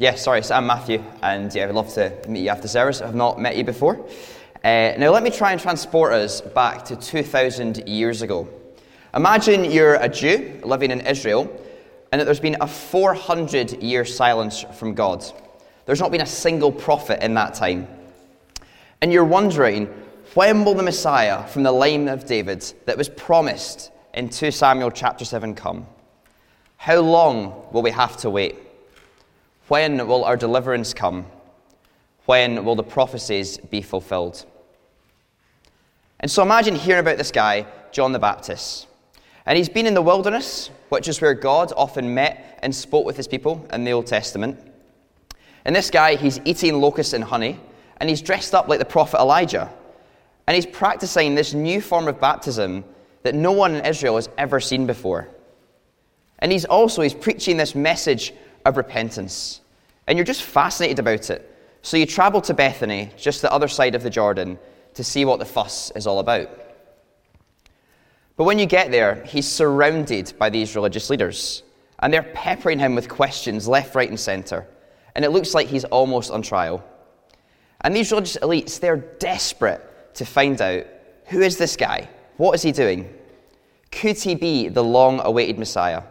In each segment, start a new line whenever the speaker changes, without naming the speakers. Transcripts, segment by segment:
Yeah, sorry, so I'm Matthew, and yeah, I'd love to meet you after service. I've not met you before. Uh, now, let me try and transport us back to 2,000 years ago. Imagine you're a Jew living in Israel, and that there's been a 400 year silence from God. There's not been a single prophet in that time. And you're wondering, when will the Messiah from the line of David that was promised in 2 Samuel chapter 7 come? How long will we have to wait? When will our deliverance come? When will the prophecies be fulfilled? And so imagine hearing about this guy, John the Baptist. And he's been in the wilderness, which is where God often met and spoke with his people in the Old Testament. And this guy, he's eating locusts and honey, and he's dressed up like the prophet Elijah. And he's practicing this new form of baptism that no one in Israel has ever seen before. And he's also he's preaching this message of repentance. And you're just fascinated about it. So you travel to Bethany, just the other side of the Jordan, to see what the fuss is all about. But when you get there, he's surrounded by these religious leaders, and they're peppering him with questions left, right, and centre. And it looks like he's almost on trial. And these religious elites, they're desperate to find out who is this guy? What is he doing? Could he be the long awaited Messiah?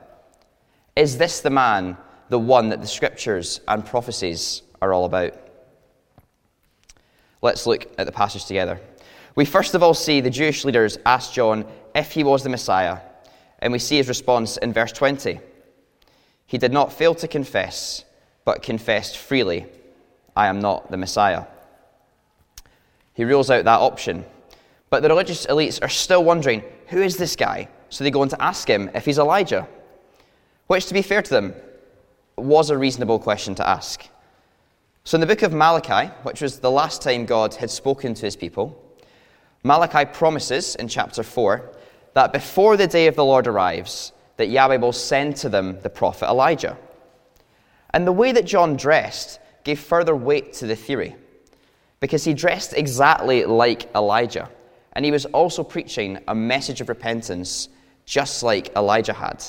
Is this the man the one that the scriptures and prophecies are all about. Let's look at the passage together. We first of all see the Jewish leaders ask John if he was the Messiah, and we see his response in verse 20. He did not fail to confess, but confessed freely, I am not the Messiah. He rules out that option. But the religious elites are still wondering, who is this guy? So they go on to ask him if he's Elijah. Which, to be fair to them, was a reasonable question to ask. So, in the book of Malachi, which was the last time God had spoken to his people, Malachi promises in chapter 4 that before the day of the Lord arrives, that Yahweh will send to them the prophet Elijah. And the way that John dressed gave further weight to the theory, because he dressed exactly like Elijah, and he was also preaching a message of repentance, just like Elijah had.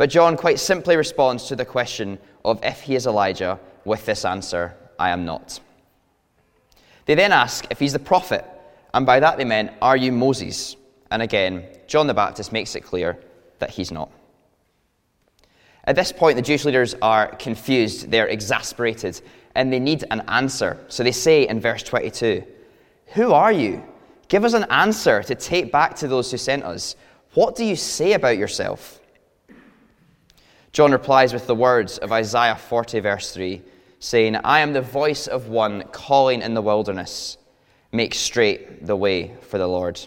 But John quite simply responds to the question of if he is Elijah with this answer I am not. They then ask if he's the prophet, and by that they meant, Are you Moses? And again, John the Baptist makes it clear that he's not. At this point, the Jewish leaders are confused, they're exasperated, and they need an answer. So they say in verse 22 Who are you? Give us an answer to take back to those who sent us. What do you say about yourself? John replies with the words of Isaiah 40, verse 3, saying, I am the voice of one calling in the wilderness, make straight the way for the Lord.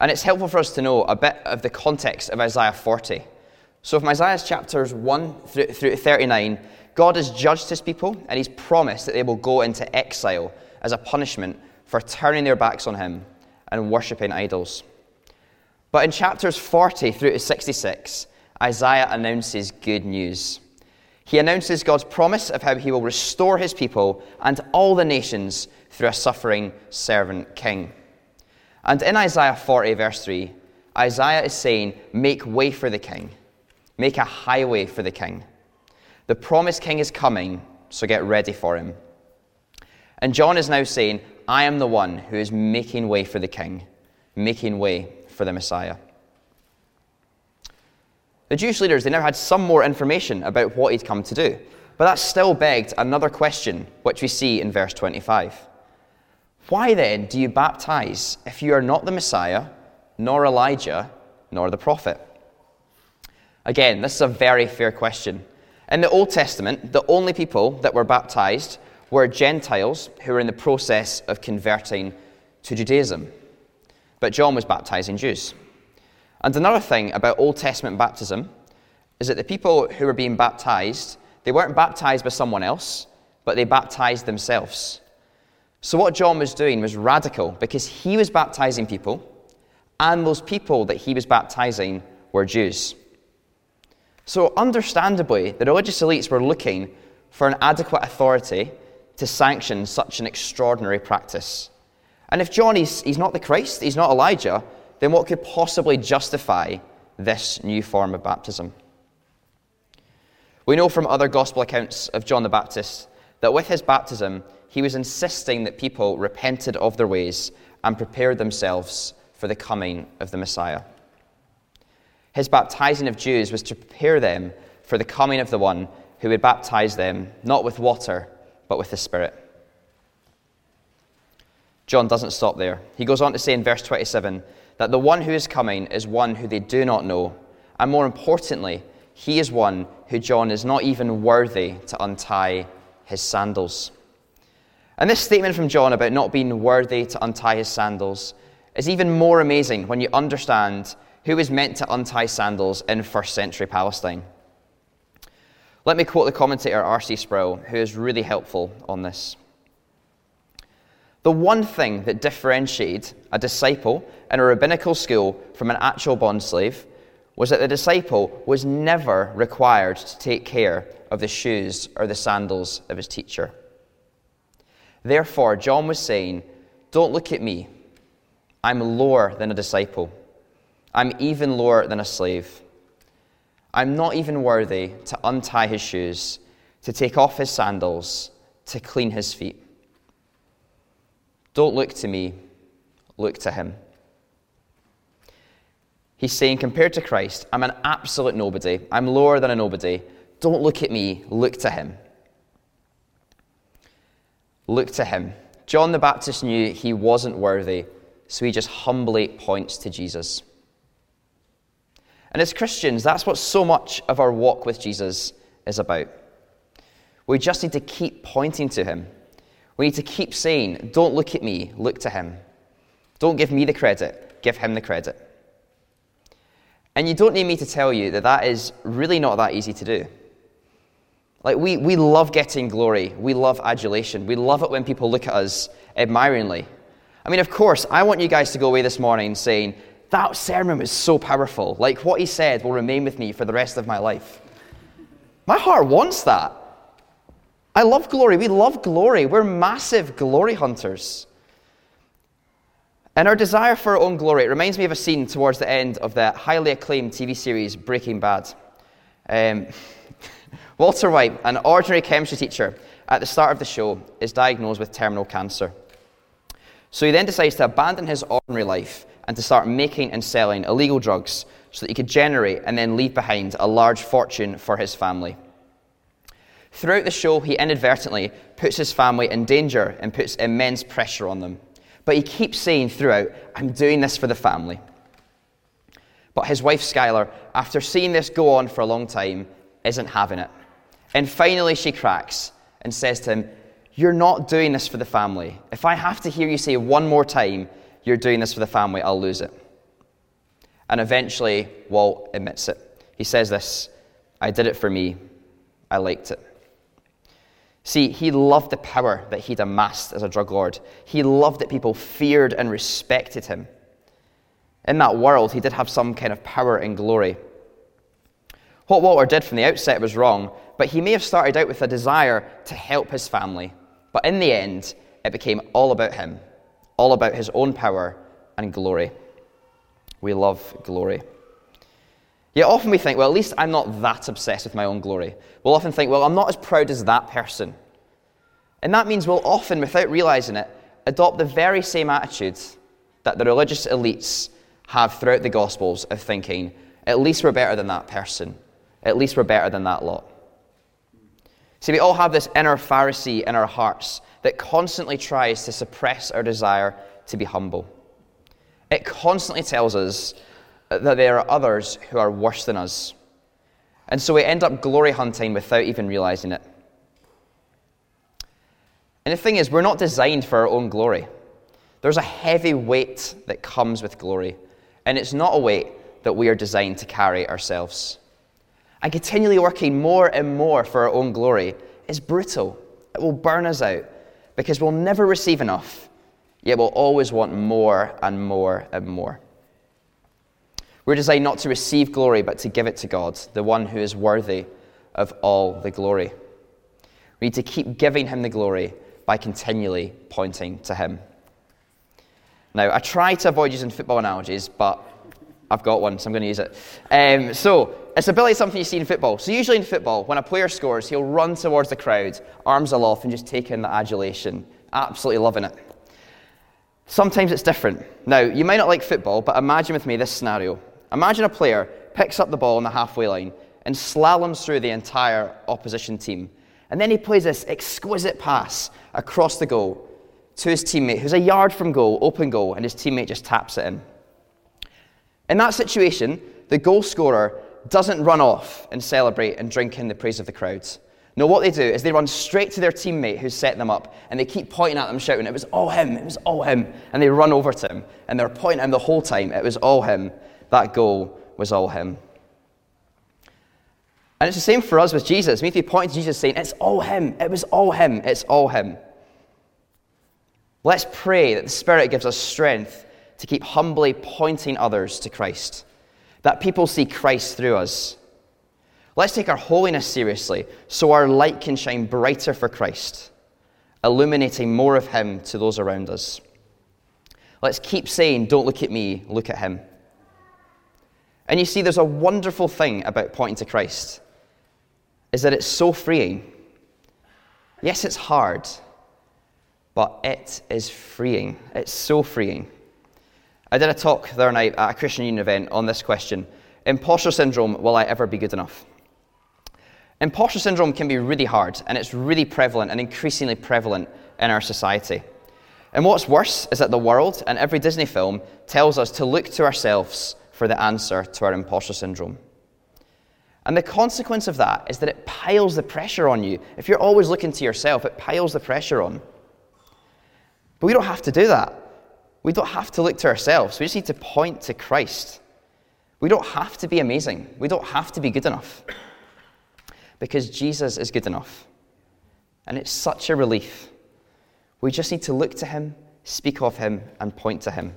And it's helpful for us to know a bit of the context of Isaiah 40. So, from Isaiah's chapters 1 through 39, God has judged his people and he's promised that they will go into exile as a punishment for turning their backs on him and worshipping idols. But in chapters 40 through to 66, Isaiah announces good news. He announces God's promise of how he will restore his people and all the nations through a suffering servant king. And in Isaiah 40, verse 3, Isaiah is saying, Make way for the king, make a highway for the king. The promised king is coming, so get ready for him. And John is now saying, I am the one who is making way for the king, making way for the Messiah. The Jewish leaders, they now had some more information about what he'd come to do. But that still begged another question, which we see in verse 25. Why then do you baptize if you are not the Messiah, nor Elijah, nor the prophet? Again, this is a very fair question. In the Old Testament, the only people that were baptized were Gentiles who were in the process of converting to Judaism but John was baptizing Jews. And another thing about Old Testament baptism is that the people who were being baptized, they weren't baptized by someone else, but they baptized themselves. So what John was doing was radical because he was baptizing people, and those people that he was baptizing were Jews. So, understandably, the religious elites were looking for an adequate authority to sanction such an extraordinary practice. And if John is he's not the Christ, he's not Elijah, then what could possibly justify this new form of baptism? We know from other gospel accounts of John the Baptist that with his baptism, he was insisting that people repented of their ways and prepared themselves for the coming of the Messiah. His baptizing of Jews was to prepare them for the coming of the one who would baptize them not with water, but with the Spirit. John doesn't stop there. He goes on to say in verse 27 that the one who is coming is one who they do not know. And more importantly, he is one who John is not even worthy to untie his sandals. And this statement from John about not being worthy to untie his sandals is even more amazing when you understand who is meant to untie sandals in first century Palestine. Let me quote the commentator R.C. Sproul, who is really helpful on this. The one thing that differentiated a disciple in a rabbinical school from an actual bondslave was that the disciple was never required to take care of the shoes or the sandals of his teacher. Therefore, John was saying, Don't look at me. I'm lower than a disciple. I'm even lower than a slave. I'm not even worthy to untie his shoes, to take off his sandals, to clean his feet. Don't look to me, look to him. He's saying, compared to Christ, I'm an absolute nobody. I'm lower than a nobody. Don't look at me, look to him. Look to him. John the Baptist knew he wasn't worthy, so he just humbly points to Jesus. And as Christians, that's what so much of our walk with Jesus is about. We just need to keep pointing to him. We need to keep saying, Don't look at me, look to him. Don't give me the credit, give him the credit. And you don't need me to tell you that that is really not that easy to do. Like, we, we love getting glory. We love adulation. We love it when people look at us admiringly. I mean, of course, I want you guys to go away this morning saying, that sermon was so powerful. Like, what he said will remain with me for the rest of my life. My heart wants that. I love glory. We love glory. We're massive glory hunters. And our desire for our own glory, it reminds me of a scene towards the end of the highly acclaimed TV series Breaking Bad. Um, Walter White, an ordinary chemistry teacher, at the start of the show, is diagnosed with terminal cancer. So he then decides to abandon his ordinary life and to start making and selling illegal drugs so that he could generate and then leave behind a large fortune for his family. Throughout the show, he inadvertently puts his family in danger and puts immense pressure on them. But he keeps saying throughout, I'm doing this for the family. But his wife, Skyler, after seeing this go on for a long time, isn't having it. And finally, she cracks and says to him, You're not doing this for the family. If I have to hear you say one more time, You're doing this for the family, I'll lose it. And eventually, Walt admits it. He says this I did it for me. I liked it. See, he loved the power that he'd amassed as a drug lord. He loved that people feared and respected him. In that world, he did have some kind of power and glory. What Walter did from the outset was wrong, but he may have started out with a desire to help his family. But in the end, it became all about him, all about his own power and glory. We love glory. Yet often we think, well, at least I'm not that obsessed with my own glory. We'll often think, well, I'm not as proud as that person. And that means we'll often, without realizing it, adopt the very same attitudes that the religious elites have throughout the Gospels of thinking, at least we're better than that person. At least we're better than that lot. See, we all have this inner Pharisee in our hearts that constantly tries to suppress our desire to be humble. It constantly tells us that there are others who are worse than us. And so we end up glory hunting without even realizing it. And the thing is, we're not designed for our own glory. There's a heavy weight that comes with glory, and it's not a weight that we are designed to carry ourselves and continually working more and more for our own glory is brutal. It will burn us out because we'll never receive enough, yet we'll always want more and more and more. We're designed not to receive glory, but to give it to God, the one who is worthy of all the glory. We need to keep giving him the glory by continually pointing to him. Now, I try to avoid using football analogies, but I've got one, so I'm going to use it. Um, so, it's a bit like something you see in football. So, usually in football, when a player scores, he'll run towards the crowd, arms aloft, and just take in the adulation. Absolutely loving it. Sometimes it's different. Now, you might not like football, but imagine with me this scenario. Imagine a player picks up the ball on the halfway line and slaloms through the entire opposition team. And then he plays this exquisite pass across the goal to his teammate, who's a yard from goal, open goal, and his teammate just taps it in. In that situation, the goal scorer doesn't run off and celebrate and drink in the praise of the crowds. No, what they do is they run straight to their teammate who's set them up and they keep pointing at them, shouting, It was all him, it was all him. And they run over to him and they're pointing at him the whole time, It was all him. That goal was all him. And it's the same for us with Jesus. We need to be pointing to Jesus saying, It's all him, it was all him, it's all him. Let's pray that the Spirit gives us strength to keep humbly pointing others to Christ, that people see Christ through us. Let's take our holiness seriously so our light can shine brighter for Christ, illuminating more of Him to those around us. Let's keep saying, Don't look at me, look at Him. And you see, there's a wonderful thing about pointing to Christ, is that it's so freeing. Yes, it's hard but it is freeing. It's so freeing. I did a talk the other night at a Christian Union event on this question Imposter syndrome, will I ever be good enough? Imposter syndrome can be really hard, and it's really prevalent and increasingly prevalent in our society. And what's worse is that the world and every Disney film tells us to look to ourselves for the answer to our imposter syndrome. And the consequence of that is that it piles the pressure on you. If you're always looking to yourself, it piles the pressure on. But we don't have to do that. We don't have to look to ourselves. We just need to point to Christ. We don't have to be amazing. We don't have to be good enough. Because Jesus is good enough. And it's such a relief. We just need to look to Him, speak of Him, and point to Him.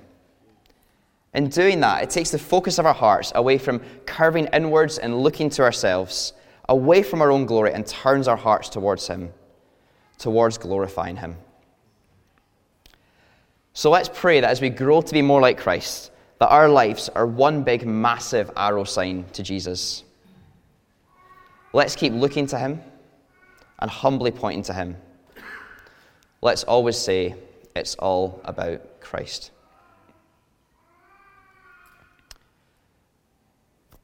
In doing that, it takes the focus of our hearts away from curving inwards and looking to ourselves, away from our own glory, and turns our hearts towards Him, towards glorifying Him. So let's pray that as we grow to be more like Christ, that our lives are one big, massive arrow sign to Jesus. Let's keep looking to Him and humbly pointing to Him. Let's always say, it's all about Christ.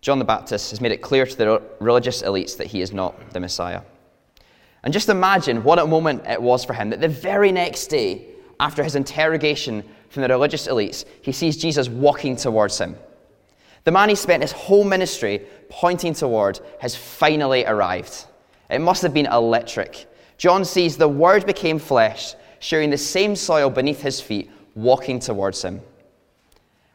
John the Baptist has made it clear to the religious elites that he is not the Messiah. And just imagine what a moment it was for him that the very next day, after his interrogation from the religious elites, he sees Jesus walking towards him. The man he spent his whole ministry pointing toward has finally arrived. It must have been electric. John sees the Word became flesh, sharing the same soil beneath his feet, walking towards him.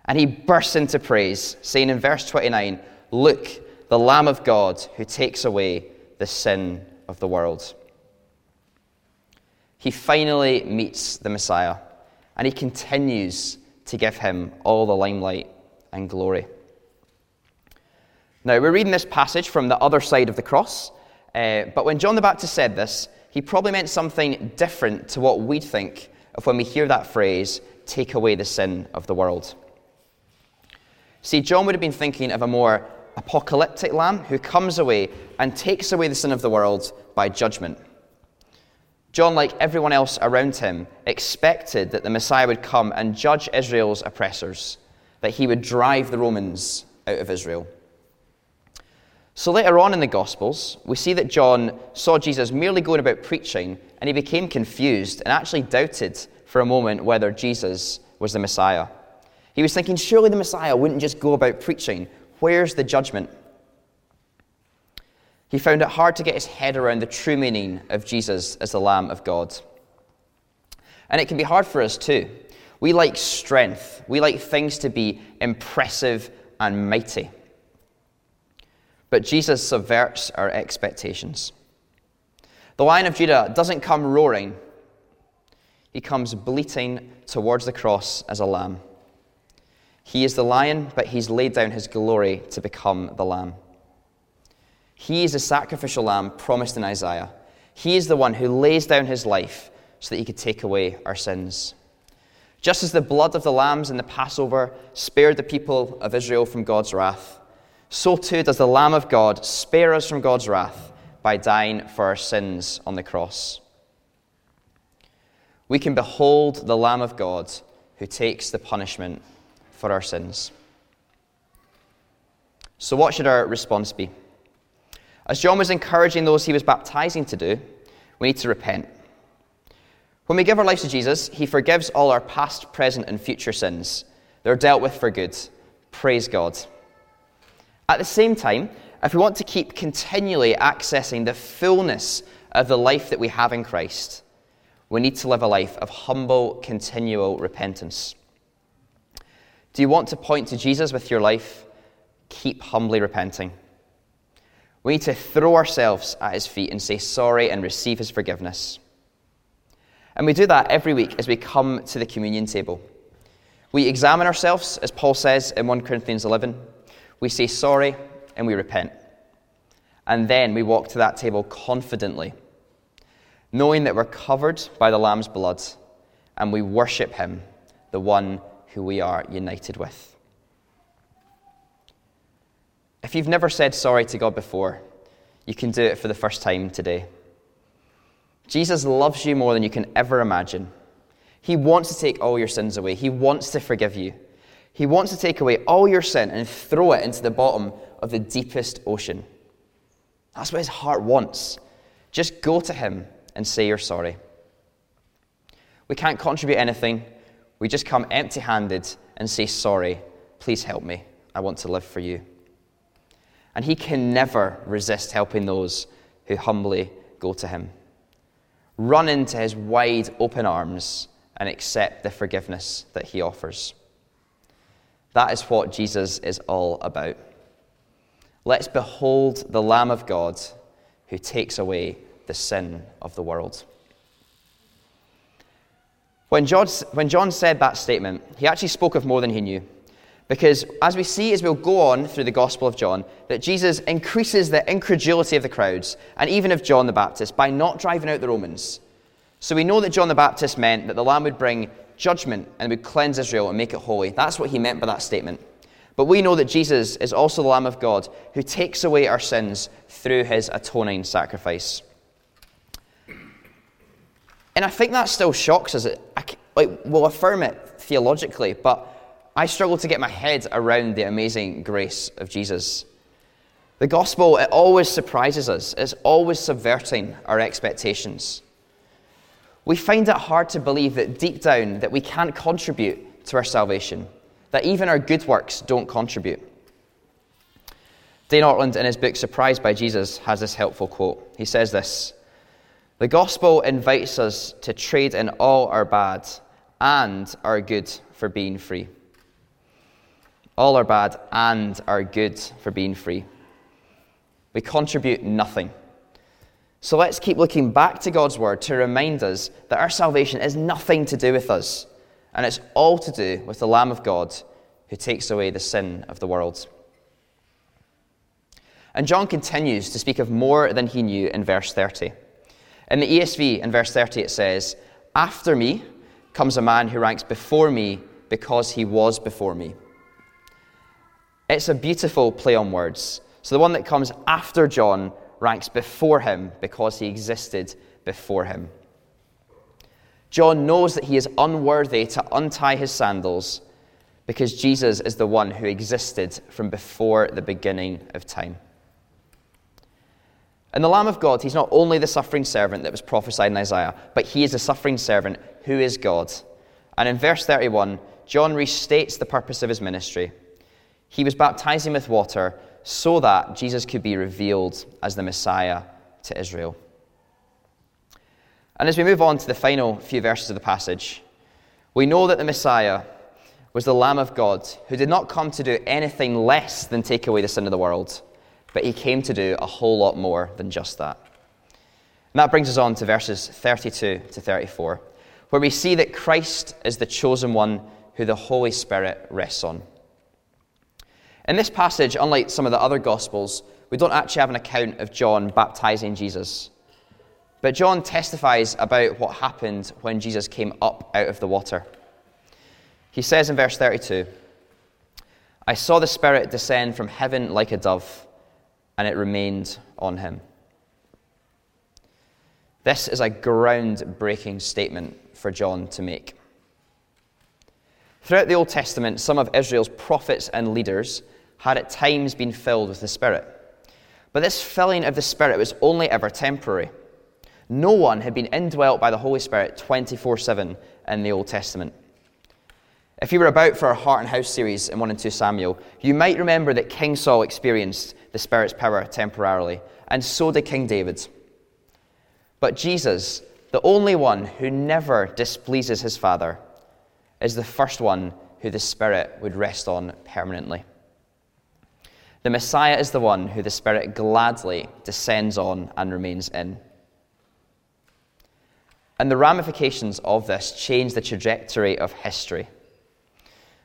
And he bursts into praise, saying in verse 29 Look, the Lamb of God who takes away the sin of the world he finally meets the Messiah and he continues to give him all the limelight and glory. Now, we're reading this passage from the other side of the cross, uh, but when John the Baptist said this, he probably meant something different to what we'd think of when we hear that phrase, take away the sin of the world. See, John would have been thinking of a more apocalyptic lamb who comes away and takes away the sin of the world by judgment. John, like everyone else around him, expected that the Messiah would come and judge Israel's oppressors, that he would drive the Romans out of Israel. So later on in the Gospels, we see that John saw Jesus merely going about preaching, and he became confused and actually doubted for a moment whether Jesus was the Messiah. He was thinking, surely the Messiah wouldn't just go about preaching. Where's the judgment? He found it hard to get his head around the true meaning of Jesus as the Lamb of God. And it can be hard for us too. We like strength, we like things to be impressive and mighty. But Jesus subverts our expectations. The Lion of Judah doesn't come roaring, he comes bleating towards the cross as a lamb. He is the lion, but he's laid down his glory to become the lamb. He is the sacrificial lamb promised in Isaiah. He is the one who lays down his life so that he could take away our sins. Just as the blood of the lambs in the Passover spared the people of Israel from God's wrath, so too does the Lamb of God spare us from God's wrath by dying for our sins on the cross. We can behold the Lamb of God who takes the punishment for our sins. So, what should our response be? As John was encouraging those he was baptizing to do, we need to repent. When we give our lives to Jesus, he forgives all our past, present, and future sins. They're dealt with for good. Praise God. At the same time, if we want to keep continually accessing the fullness of the life that we have in Christ, we need to live a life of humble, continual repentance. Do you want to point to Jesus with your life? Keep humbly repenting. We need to throw ourselves at his feet and say sorry and receive his forgiveness. And we do that every week as we come to the communion table. We examine ourselves, as Paul says in 1 Corinthians 11. We say sorry and we repent. And then we walk to that table confidently, knowing that we're covered by the Lamb's blood and we worship him, the one who we are united with. If you've never said sorry to God before, you can do it for the first time today. Jesus loves you more than you can ever imagine. He wants to take all your sins away. He wants to forgive you. He wants to take away all your sin and throw it into the bottom of the deepest ocean. That's what his heart wants. Just go to him and say you're sorry. We can't contribute anything. We just come empty handed and say, Sorry, please help me. I want to live for you. And he can never resist helping those who humbly go to him. Run into his wide open arms and accept the forgiveness that he offers. That is what Jesus is all about. Let's behold the Lamb of God who takes away the sin of the world. When John, when John said that statement, he actually spoke of more than he knew. Because as we see as we'll go on through the Gospel of John, that Jesus increases the incredulity of the crowds and even of John the Baptist by not driving out the Romans. So we know that John the Baptist meant that the Lamb would bring judgment and would cleanse Israel and make it holy. That's what he meant by that statement. But we know that Jesus is also the Lamb of God who takes away our sins through his atoning sacrifice. And I think that still shocks us. I, like, we'll affirm it theologically, but I struggle to get my head around the amazing grace of Jesus. The gospel, it always surprises us, it's always subverting our expectations. We find it hard to believe that deep down that we can't contribute to our salvation, that even our good works don't contribute. Dane Ortlund, in his book Surprised by Jesus, has this helpful quote. He says this the gospel invites us to trade in all our bad and our good for being free. All our bad and our good for being free. We contribute nothing. So let's keep looking back to God's word to remind us that our salvation is nothing to do with us, and it's all to do with the Lamb of God who takes away the sin of the world. And John continues to speak of more than he knew in verse 30. In the ESV, in verse 30, it says, After me comes a man who ranks before me because he was before me. It's a beautiful play on words. So the one that comes after John ranks before him because he existed before him. John knows that he is unworthy to untie his sandals because Jesus is the one who existed from before the beginning of time. And the Lamb of God, he's not only the suffering servant that was prophesied in Isaiah, but he is a suffering servant who is God. And in verse 31, John restates the purpose of his ministry. He was baptizing with water so that Jesus could be revealed as the Messiah to Israel. And as we move on to the final few verses of the passage, we know that the Messiah was the Lamb of God who did not come to do anything less than take away the sin of the world but he came to do a whole lot more than just that. And that brings us on to verses 32 to 34, where we see that Christ is the chosen one who the Holy Spirit rests on. In this passage, unlike some of the other Gospels, we don't actually have an account of John baptizing Jesus. But John testifies about what happened when Jesus came up out of the water. He says in verse 32 I saw the Spirit descend from heaven like a dove, and it remained on him. This is a groundbreaking statement for John to make. Throughout the Old Testament, some of Israel's prophets and leaders had at times been filled with the Spirit. But this filling of the Spirit was only ever temporary. No one had been indwelt by the Holy Spirit 24 7 in the Old Testament. If you were about for our Heart and House series in 1 and 2 Samuel, you might remember that King Saul experienced the Spirit's power temporarily, and so did King David. But Jesus, the only one who never displeases his Father, is the first one who the Spirit would rest on permanently. The Messiah is the one who the Spirit gladly descends on and remains in. And the ramifications of this change the trajectory of history.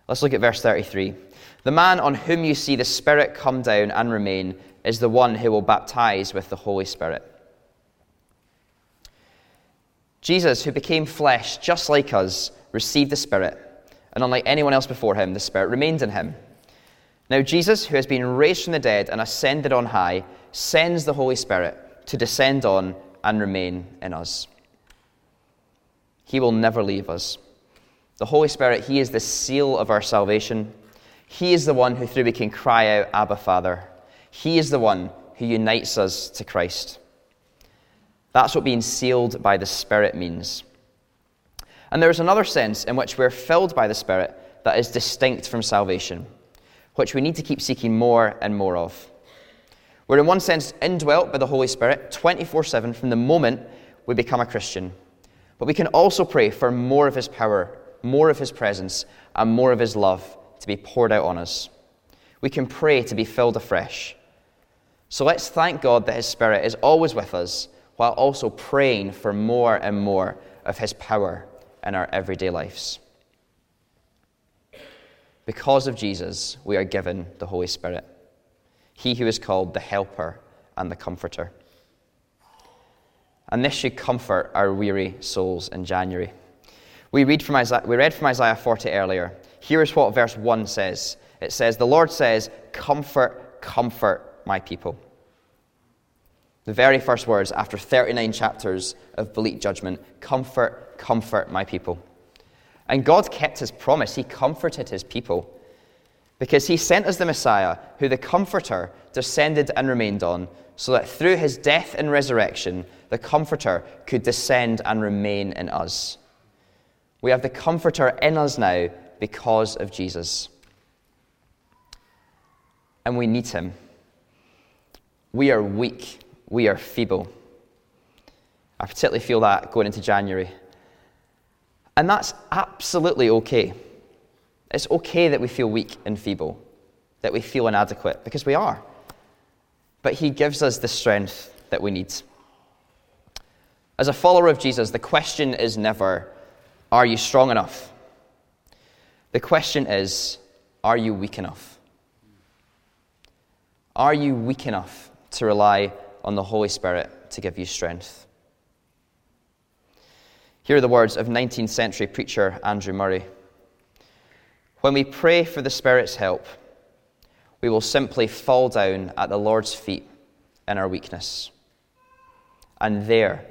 Let's look at verse 33. The man on whom you see the Spirit come down and remain is the one who will baptize with the Holy Spirit. Jesus, who became flesh just like us, received the Spirit, and unlike anyone else before him, the Spirit remained in him. Now, Jesus, who has been raised from the dead and ascended on high, sends the Holy Spirit to descend on and remain in us. He will never leave us. The Holy Spirit, He is the seal of our salvation. He is the one who, through we can cry out, Abba, Father. He is the one who unites us to Christ. That's what being sealed by the Spirit means. And there is another sense in which we're filled by the Spirit that is distinct from salvation, which we need to keep seeking more and more of. We're, in one sense, indwelt by the Holy Spirit 24 7 from the moment we become a Christian. But we can also pray for more of His power more of His presence, and more of His love to be poured out on us. We can pray to be filled afresh. So let's thank God that His Spirit is always with us while also praying for more and more of His power in our everyday lives. Because of Jesus, we are given the Holy Spirit, He who is called the Helper and the Comforter. And this should comfort our weary souls in January. We, read from Isaiah, we read from Isaiah 40 earlier. Here is what verse 1 says it says, The Lord says, Comfort, comfort my people. The very first words after 39 chapters of bleak judgment Comfort, comfort my people. And God kept his promise. He comforted his people because he sent us the Messiah, who the Comforter descended and remained on, so that through his death and resurrection, the Comforter could descend and remain in us. We have the Comforter in us now because of Jesus. And we need him. We are weak. We are feeble. I particularly feel that going into January. And that's absolutely okay. It's okay that we feel weak and feeble, that we feel inadequate, because we are. But He gives us the strength that we need. As a follower of Jesus, the question is never, are you strong enough? The question is Are you weak enough? Are you weak enough to rely on the Holy Spirit to give you strength? Here are the words of 19th century preacher Andrew Murray. When we pray for the Spirit's help, we will simply fall down at the Lord's feet in our weakness. And there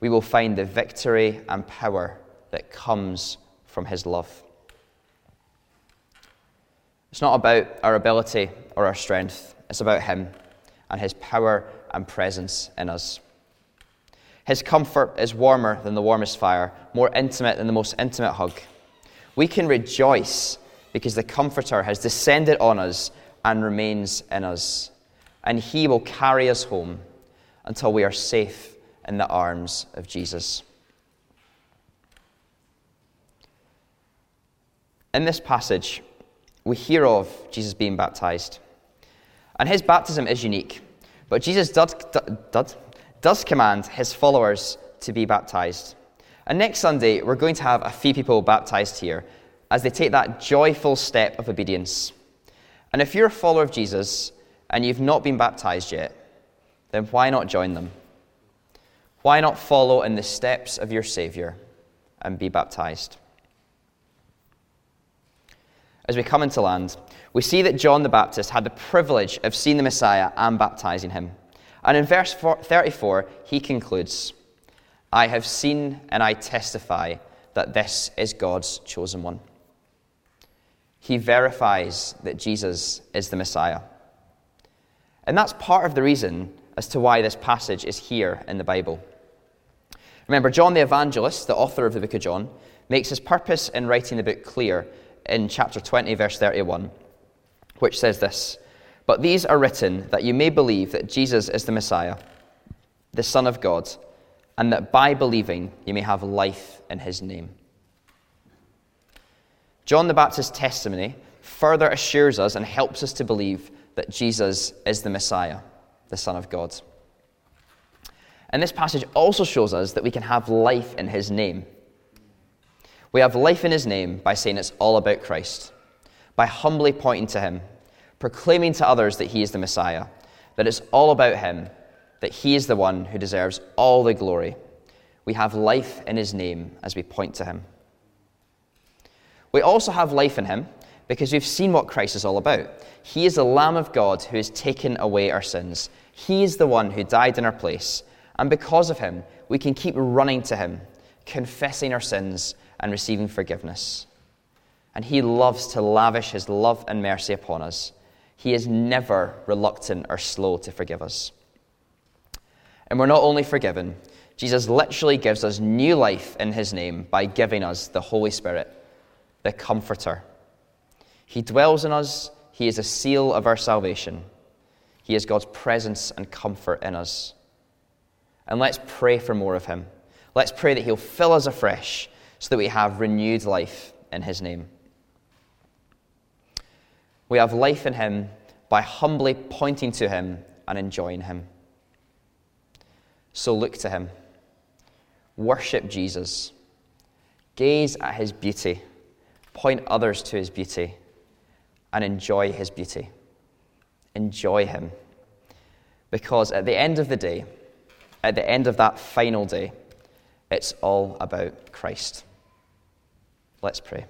we will find the victory and power that comes from His love. It's not about our ability or our strength, it's about Him and His power and presence in us. His comfort is warmer than the warmest fire, more intimate than the most intimate hug. We can rejoice because the Comforter has descended on us and remains in us, and He will carry us home until we are safe in the arms of Jesus. In this passage, we hear of Jesus being baptized. And his baptism is unique. But Jesus does, does, does command his followers to be baptized. And next Sunday, we're going to have a few people baptized here as they take that joyful step of obedience. And if you're a follower of Jesus and you've not been baptized yet, then why not join them? Why not follow in the steps of your Savior and be baptized? As we come into land, we see that John the Baptist had the privilege of seeing the Messiah and baptizing him. And in verse 34, he concludes I have seen and I testify that this is God's chosen one. He verifies that Jesus is the Messiah. And that's part of the reason as to why this passage is here in the Bible. Remember, John the Evangelist, the author of the book of John, makes his purpose in writing the book clear in chapter 20, verse 31, which says this But these are written that you may believe that Jesus is the Messiah, the Son of God, and that by believing you may have life in his name. John the Baptist's testimony further assures us and helps us to believe that Jesus is the Messiah, the Son of God. And this passage also shows us that we can have life in his name. We have life in his name by saying it's all about Christ, by humbly pointing to him, proclaiming to others that he is the Messiah, that it's all about him, that he is the one who deserves all the glory. We have life in his name as we point to him. We also have life in him because we've seen what Christ is all about. He is the Lamb of God who has taken away our sins. He is the one who died in our place. And because of him, we can keep running to him, confessing our sins and receiving forgiveness. And He loves to lavish His love and mercy upon us. He is never reluctant or slow to forgive us. And we're not only forgiven, Jesus literally gives us new life in His name by giving us the Holy Spirit, the Comforter. He dwells in us, He is a seal of our salvation. He is God's presence and comfort in us. And let's pray for more of Him. Let's pray that He'll fill us afresh so that we have renewed life in his name. We have life in him by humbly pointing to him and enjoying him. So look to him. Worship Jesus. Gaze at his beauty. Point others to his beauty. And enjoy his beauty. Enjoy him. Because at the end of the day, at the end of that final day, it's all about Christ. Let's pray.